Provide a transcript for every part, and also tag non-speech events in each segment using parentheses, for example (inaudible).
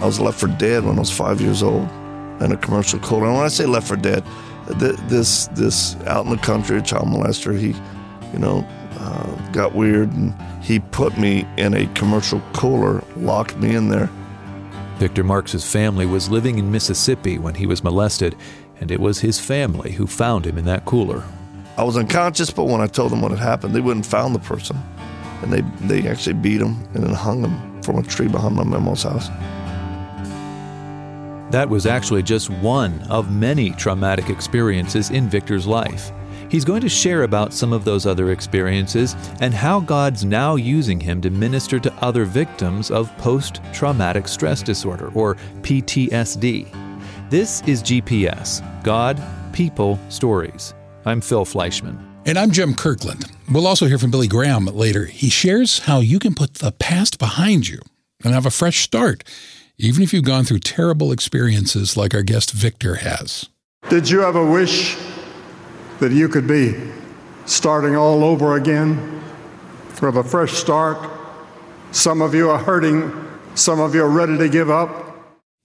I was left for dead when I was five years old in a commercial cooler. And when I say left for dead, this this out in the country, a child molester, he, you know, uh, got weird and he put me in a commercial cooler, locked me in there. Victor Marx's family was living in Mississippi when he was molested, and it was his family who found him in that cooler. I was unconscious, but when I told them what had happened, they wouldn't found the person, and they they actually beat him and then hung him from a tree behind my mama's house. That was actually just one of many traumatic experiences in Victor's life. He's going to share about some of those other experiences and how God's now using him to minister to other victims of post traumatic stress disorder, or PTSD. This is GPS God, People, Stories. I'm Phil Fleischman. And I'm Jim Kirkland. We'll also hear from Billy Graham later. He shares how you can put the past behind you and have a fresh start, even if you've gone through terrible experiences like our guest Victor has. Did you ever wish that you could be starting all over again with a fresh start? Some of you are hurting, some of you are ready to give up.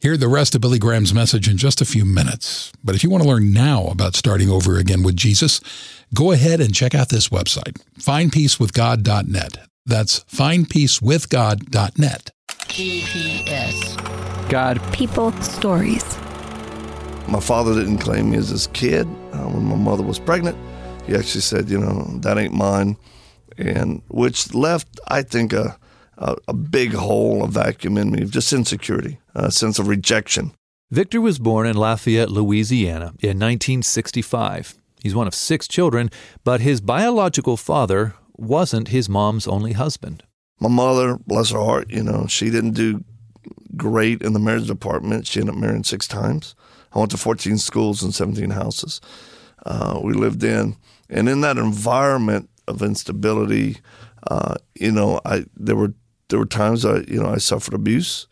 Hear the rest of Billy Graham's message in just a few minutes. But if you want to learn now about starting over again with Jesus, go ahead and check out this website, findpeacewithgod.net. That's findpeacewithgod.net. GPS. God. People. Stories. My father didn't claim me as his kid. Uh, when my mother was pregnant, he actually said, you know, that ain't mine. And which left, I think, a a, a big hole, a vacuum in me of just insecurity, a sense of rejection. Victor was born in Lafayette, Louisiana in 1965. He's one of six children, but his biological father wasn't his mom's only husband. My mother, bless her heart, you know, she didn't do great in the marriage department. She ended up marrying six times. I went to 14 schools and 17 houses uh, we lived in. And in that environment of instability, uh, you know, I there were there were times I, you know, I suffered abuse,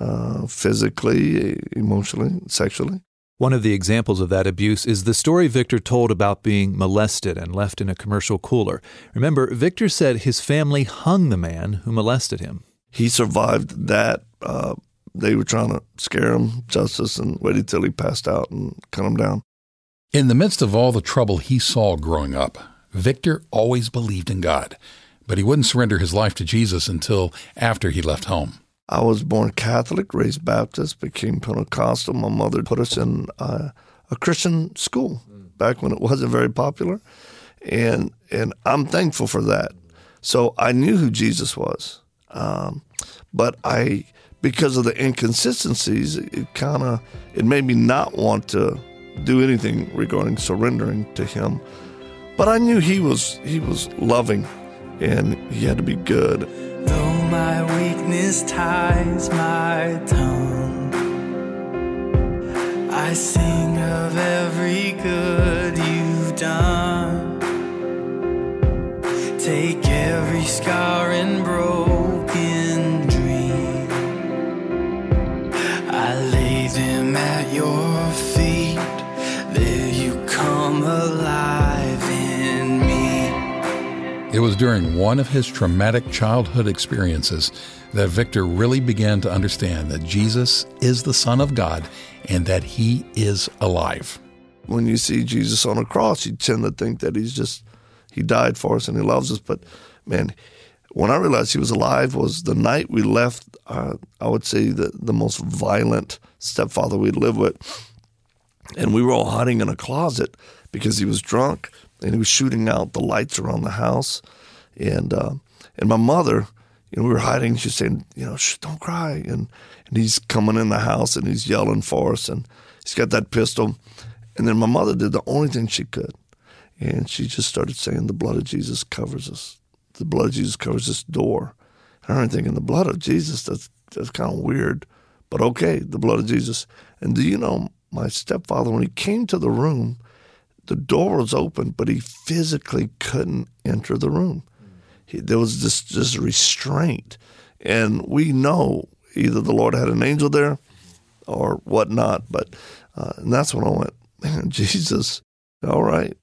uh, physically, emotionally, sexually. One of the examples of that abuse is the story Victor told about being molested and left in a commercial cooler. Remember, Victor said his family hung the man who molested him. He survived that. Uh, they were trying to scare him, justice, and waited till he passed out and cut him down. In the midst of all the trouble he saw growing up, Victor always believed in God but he wouldn't surrender his life to Jesus until after he left home. I was born Catholic, raised Baptist, became Pentecostal. My mother put us in uh, a Christian school back when it wasn't very popular, and and I'm thankful for that. So I knew who Jesus was, um, but I because of the inconsistencies, it kind of it made me not want to do anything regarding surrendering to Him. But I knew He was He was loving and he had to be good. Though my weakness ties my tongue, I sing of every good you've done. Take was during one of his traumatic childhood experiences that Victor really began to understand that Jesus is the Son of God and that he is alive. When you see Jesus on a cross, you tend to think that he's just, he died for us and he loves us. But man, when I realized he was alive was the night we left, uh, I would say, the, the most violent stepfather we'd lived with. And we were all hiding in a closet because he was drunk and he was shooting out the lights around the house. And uh, and my mother, you know, we were hiding. She's saying, you know, don't cry. And and he's coming in the house and he's yelling for us, and he's got that pistol. And then my mother did the only thing she could, and she just started saying, "The blood of Jesus covers us. The blood of Jesus covers this door." And I'm thinking, the blood of Jesus. That's that's kind of weird, but okay, the blood of Jesus. And do you know, my stepfather, when he came to the room, the door was open, but he physically couldn't enter the room. He, there was this, this restraint. And we know either the Lord had an angel there or whatnot. But uh, and that's when I went, man, (laughs) Jesus, all right.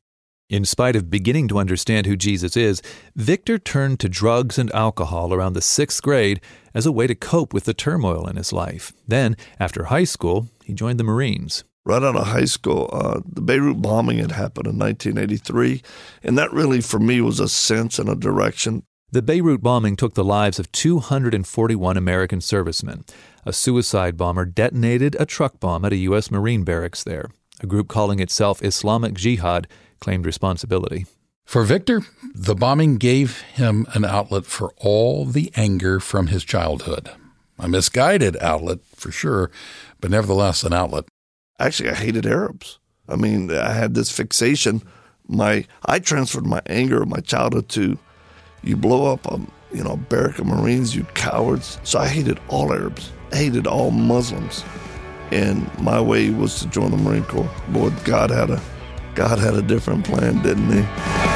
In spite of beginning to understand who Jesus is, Victor turned to drugs and alcohol around the sixth grade as a way to cope with the turmoil in his life. Then, after high school, he joined the Marines. Right out of high school, uh, the Beirut bombing had happened in 1983, and that really, for me, was a sense and a direction. The Beirut bombing took the lives of 241 American servicemen. A suicide bomber detonated a truck bomb at a U.S. Marine barracks there. A group calling itself Islamic Jihad claimed responsibility. For Victor, the bombing gave him an outlet for all the anger from his childhood. A misguided outlet, for sure, but nevertheless an outlet. Actually, I hated Arabs. I mean, I had this fixation. My I transferred my anger of my childhood to, you blow up a you know barrack of Marines, you cowards. So I hated all Arabs. I hated all Muslims, and my way was to join the Marine Corps. Boy, God had a God had a different plan, didn't He?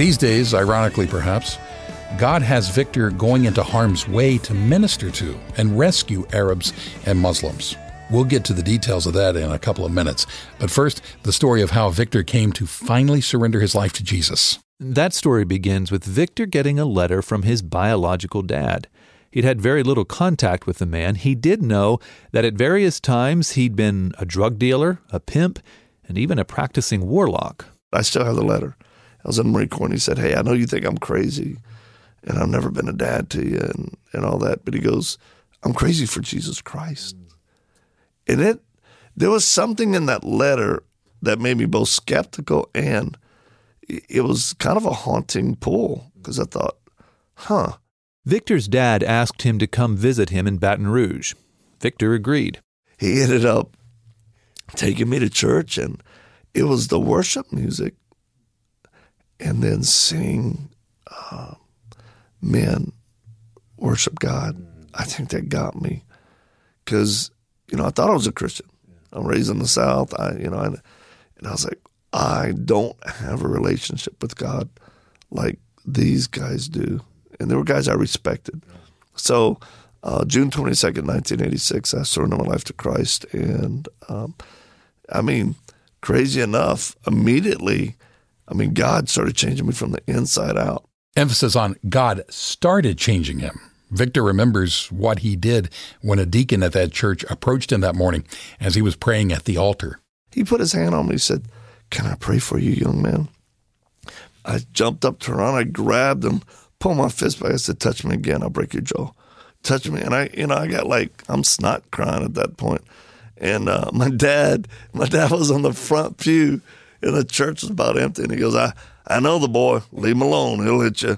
These days, ironically perhaps, God has Victor going into harm's way to minister to and rescue Arabs and Muslims. We'll get to the details of that in a couple of minutes. But first, the story of how Victor came to finally surrender his life to Jesus. That story begins with Victor getting a letter from his biological dad. He'd had very little contact with the man. He did know that at various times he'd been a drug dealer, a pimp, and even a practicing warlock. I still have the letter. I was in the Marine Corps, and he said, "Hey, I know you think I'm crazy, and I've never been a dad to you, and and all that." But he goes, "I'm crazy for Jesus Christ." And it, there was something in that letter that made me both skeptical and it it was kind of a haunting pull because I thought, huh, Victor's dad asked him to come visit him in Baton Rouge. Victor agreed. he ended up taking me to church and it was the worship music and then seeing uh, men worship God. I think that got me because, you know, I thought I was a Christian. I'm raised in the South. I, you know, and, and I was like, I don't have a relationship with God like these guys do. And there were guys I respected. So, uh, June 22nd, 1986, I surrendered my life to Christ. And um, I mean, crazy enough, immediately, I mean, God started changing me from the inside out. Emphasis on God started changing him. Victor remembers what he did when a deacon at that church approached him that morning as he was praying at the altar. He put his hand on me. He said, Can I pray for you, young man? I jumped up to around. I grabbed him, pulled my fist back. I said, Touch me again. I'll break your jaw. Touch me. And I, you know, I got like, I'm snot crying at that point. And uh, (laughs) my dad, my dad was on the front pew and the church is about empty. And he goes, I, I know the boy. Leave him alone. He'll hit you.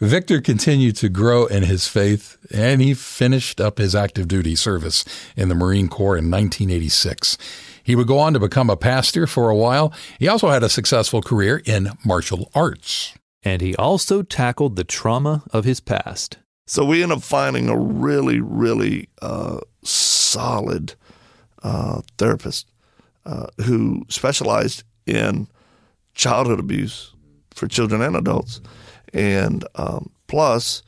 Victor continued to grow in his faith, and he finished up his active duty service in the Marine Corps in 1986. He would go on to become a pastor for a while. He also had a successful career in martial arts. And he also tackled the trauma of his past. So we end up finding a really, really uh, solid uh, therapist uh, who specialized in childhood abuse for children and adults. And um, plus,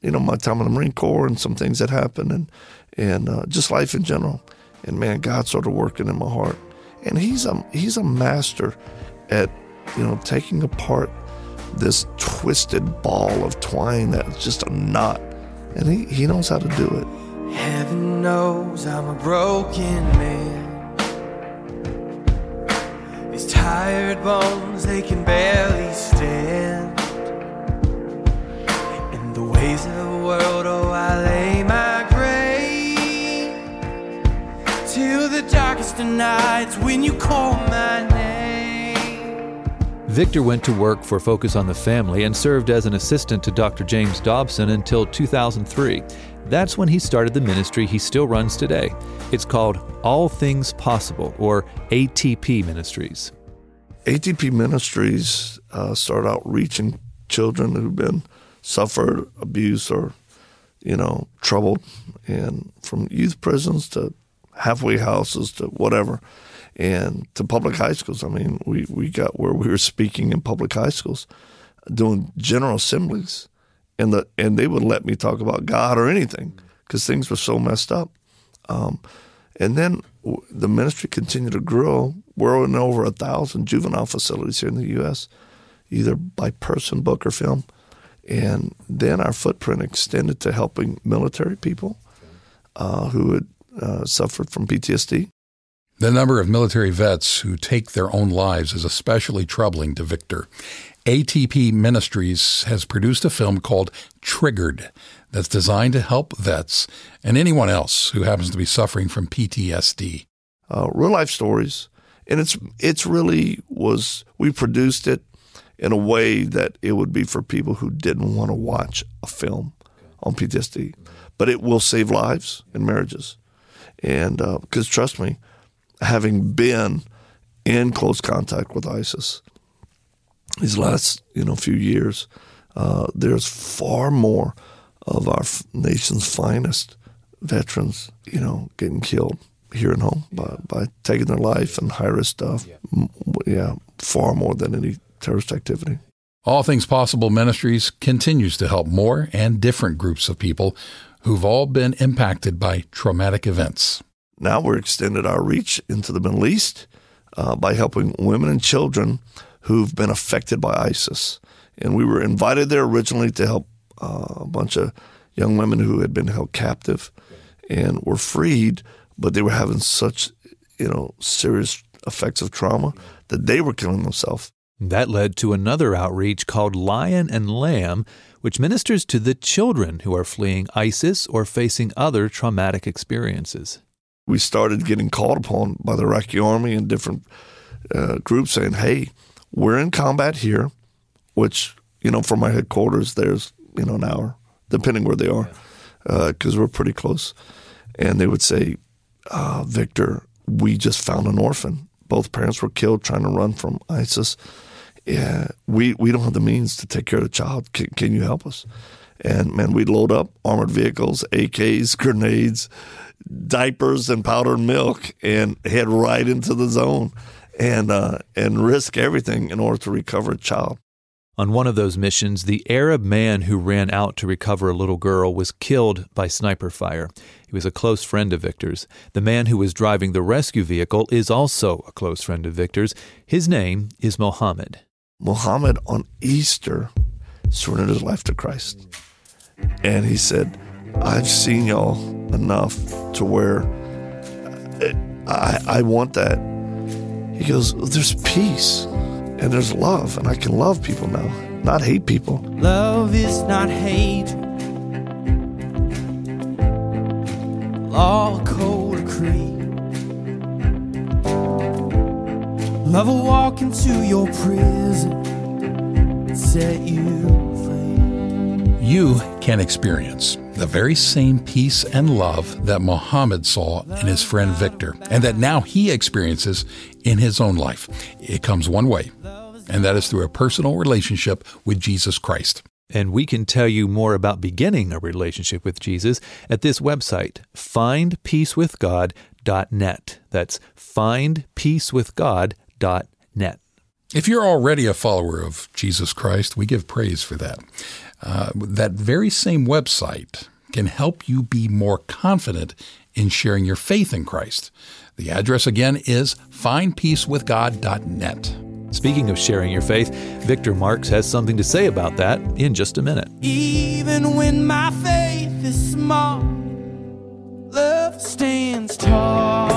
you know, my time in the Marine Corps and some things that happened and, and uh, just life in general. And man, God started working in my heart. And he's a, he's a master at, you know, taking apart this twisted ball of twine that's just a knot. And he, he knows how to do it. Heaven knows I'm a broken man. Tired bones, they can barely stand. In the ways of the world, oh, I lay my grave. Till the darkest of nights when you call my name. Victor went to work for Focus on the Family and served as an assistant to Dr. James Dobson until 2003. That's when he started the ministry he still runs today. It's called All Things Possible, or ATP Ministries. ATP Ministries uh, started out reaching children who've been suffered abuse or, you know, troubled, and from youth prisons to halfway houses to whatever, and to public high schools. I mean, we, we got where we were speaking in public high schools, doing general assemblies and the and they would let me talk about God or anything because things were so messed up. Um, and then the ministry continued to grow. We're in over a thousand juvenile facilities here in the U.S., either by person, book, or film. And then our footprint extended to helping military people uh, who had uh, suffered from PTSD. The number of military vets who take their own lives is especially troubling to Victor. ATP Ministries has produced a film called Triggered that's designed to help vets and anyone else who happens to be suffering from PTSD. Uh, real life stories, and it's it's really was we produced it in a way that it would be for people who didn't want to watch a film on PTSD, but it will save lives and marriages, and because trust me, having been in close contact with ISIS these last you know few years, uh, there's far more of our f- nation's finest veterans, you know, getting killed here at home by, by taking their life and high risk stuff. M- Yeah, far more than any terrorist activity. All Things Possible Ministries continues to help more and different groups of people who've all been impacted by traumatic events. Now we're extended our reach into the Middle East uh, by helping women and children who've been affected by ISIS. And we were invited there originally to help uh, a bunch of young women who had been held captive and were freed, but they were having such, you know, serious effects of trauma that they were killing themselves. That led to another outreach called Lion and Lamb, which ministers to the children who are fleeing ISIS or facing other traumatic experiences. we started getting called upon by the Iraqi army and different uh, groups saying, "Hey, we're in combat here," which you know, from my headquarters, there's you know an hour, depending where they are, because we're pretty close. And they would say, uh, "Victor, we just found an orphan. Both parents were killed trying to run from ISIS. Yeah, we we don't have the means to take care of the child. Can, can you help us?" And man, we'd load up armored vehicles, AKs, (laughs) grenades, diapers, and powdered milk, and head right into the zone, and uh, and risk everything in order to recover a child. On one of those missions, the Arab man who ran out to recover a little girl was killed by sniper fire. He was a close friend of Victor's. The man who was driving the rescue vehicle is also a close friend of Victor's. His name is Mohammed. Mohammed on Easter surrendered his life to Christ, and he said, "I've seen y'all enough to where I, I want that." He goes, "There's peace." And there's love, and I can love people now, not hate people. Love is not hate. Law code or creed. Love will walk into your prison set you free. You can experience the very same peace and love that Muhammad saw in his friend Victor, and that now he experiences in his own life. It comes one way, and that is through a personal relationship with Jesus Christ. And we can tell you more about beginning a relationship with Jesus at this website, findpeacewithgod.net. That's findpeacewithgod.net. If you're already a follower of Jesus Christ, we give praise for that. Uh, that very same website can help you be more confident in sharing your faith in Christ. The address again is findpeacewithgod.net. Speaking of sharing your faith, Victor Marx has something to say about that in just a minute. Even when my faith is small, love stands tall.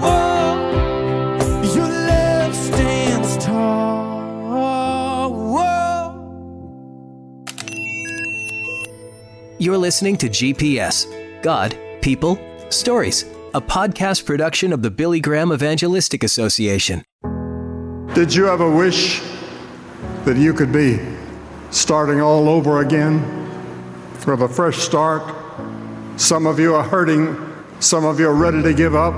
Whoa, your love stands tall. Whoa. You're listening to GPS God, People, Stories, a podcast production of the Billy Graham Evangelistic Association. Did you ever wish that you could be starting all over again with a fresh start? Some of you are hurting, some of you are ready to give up.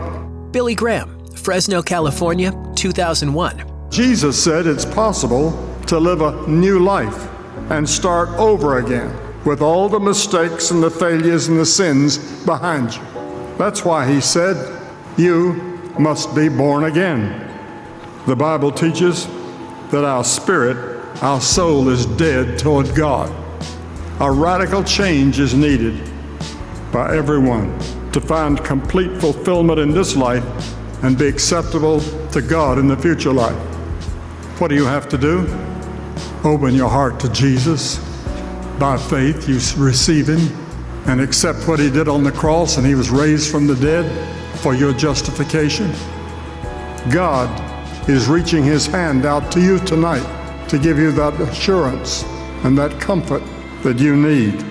Billy Graham, Fresno, California, 2001. Jesus said it's possible to live a new life and start over again with all the mistakes and the failures and the sins behind you. That's why he said, You must be born again. The Bible teaches that our spirit, our soul is dead toward God. A radical change is needed by everyone to find complete fulfillment in this life and be acceptable to God in the future life. What do you have to do? Open your heart to Jesus. By faith, you receive Him and accept what He did on the cross, and He was raised from the dead for your justification. God is reaching His hand out to you tonight to give you that assurance and that comfort that you need.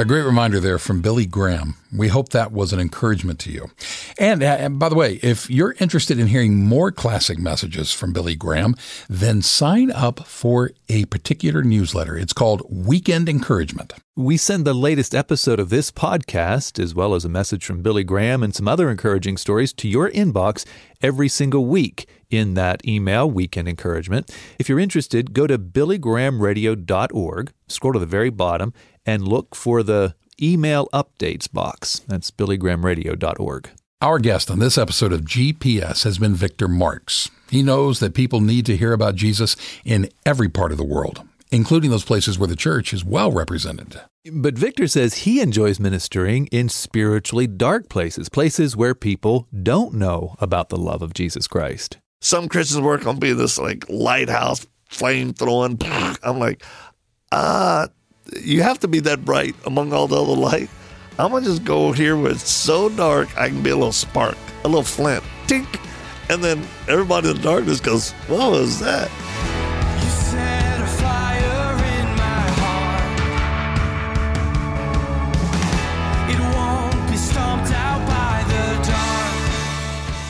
A great reminder there from Billy Graham. We hope that was an encouragement to you. And, uh, and, by the way, if you're interested in hearing more classic messages from Billy Graham, then sign up for a particular newsletter. It's called Weekend Encouragement. We send the latest episode of this podcast, as well as a message from Billy Graham and some other encouraging stories, to your inbox every single week in that email, Weekend Encouragement. If you're interested, go to billygrahamradio.org, scroll to the very bottom, and look for the email updates box. That's billygrahamradio.org. Our guest on this episode of GPS has been Victor Marx. He knows that people need to hear about Jesus in every part of the world, including those places where the church is well represented. But Victor says he enjoys ministering in spiritually dark places, places where people don't know about the love of Jesus Christ. Some Christians work on being this like lighthouse, flame throwing. I'm like, uh, you have to be that bright among all the other light. I'm gonna just go here where it's so dark I can be a little spark, a little flint, tink, and then everybody in the darkness goes, "What was that?"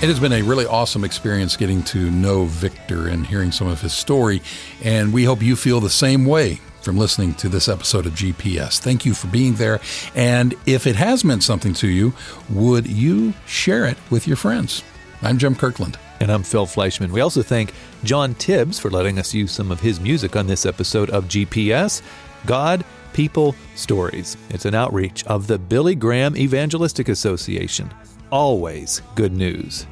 It has been a really awesome experience getting to know Victor and hearing some of his story, and we hope you feel the same way from listening to this episode of GPS. Thank you for being there. And if it has meant something to you, would you share it with your friends? I'm Jim Kirkland. And I'm Phil Fleischman. We also thank John Tibbs for letting us use some of his music on this episode of GPS God, People, Stories. It's an outreach of the Billy Graham Evangelistic Association. Always good news.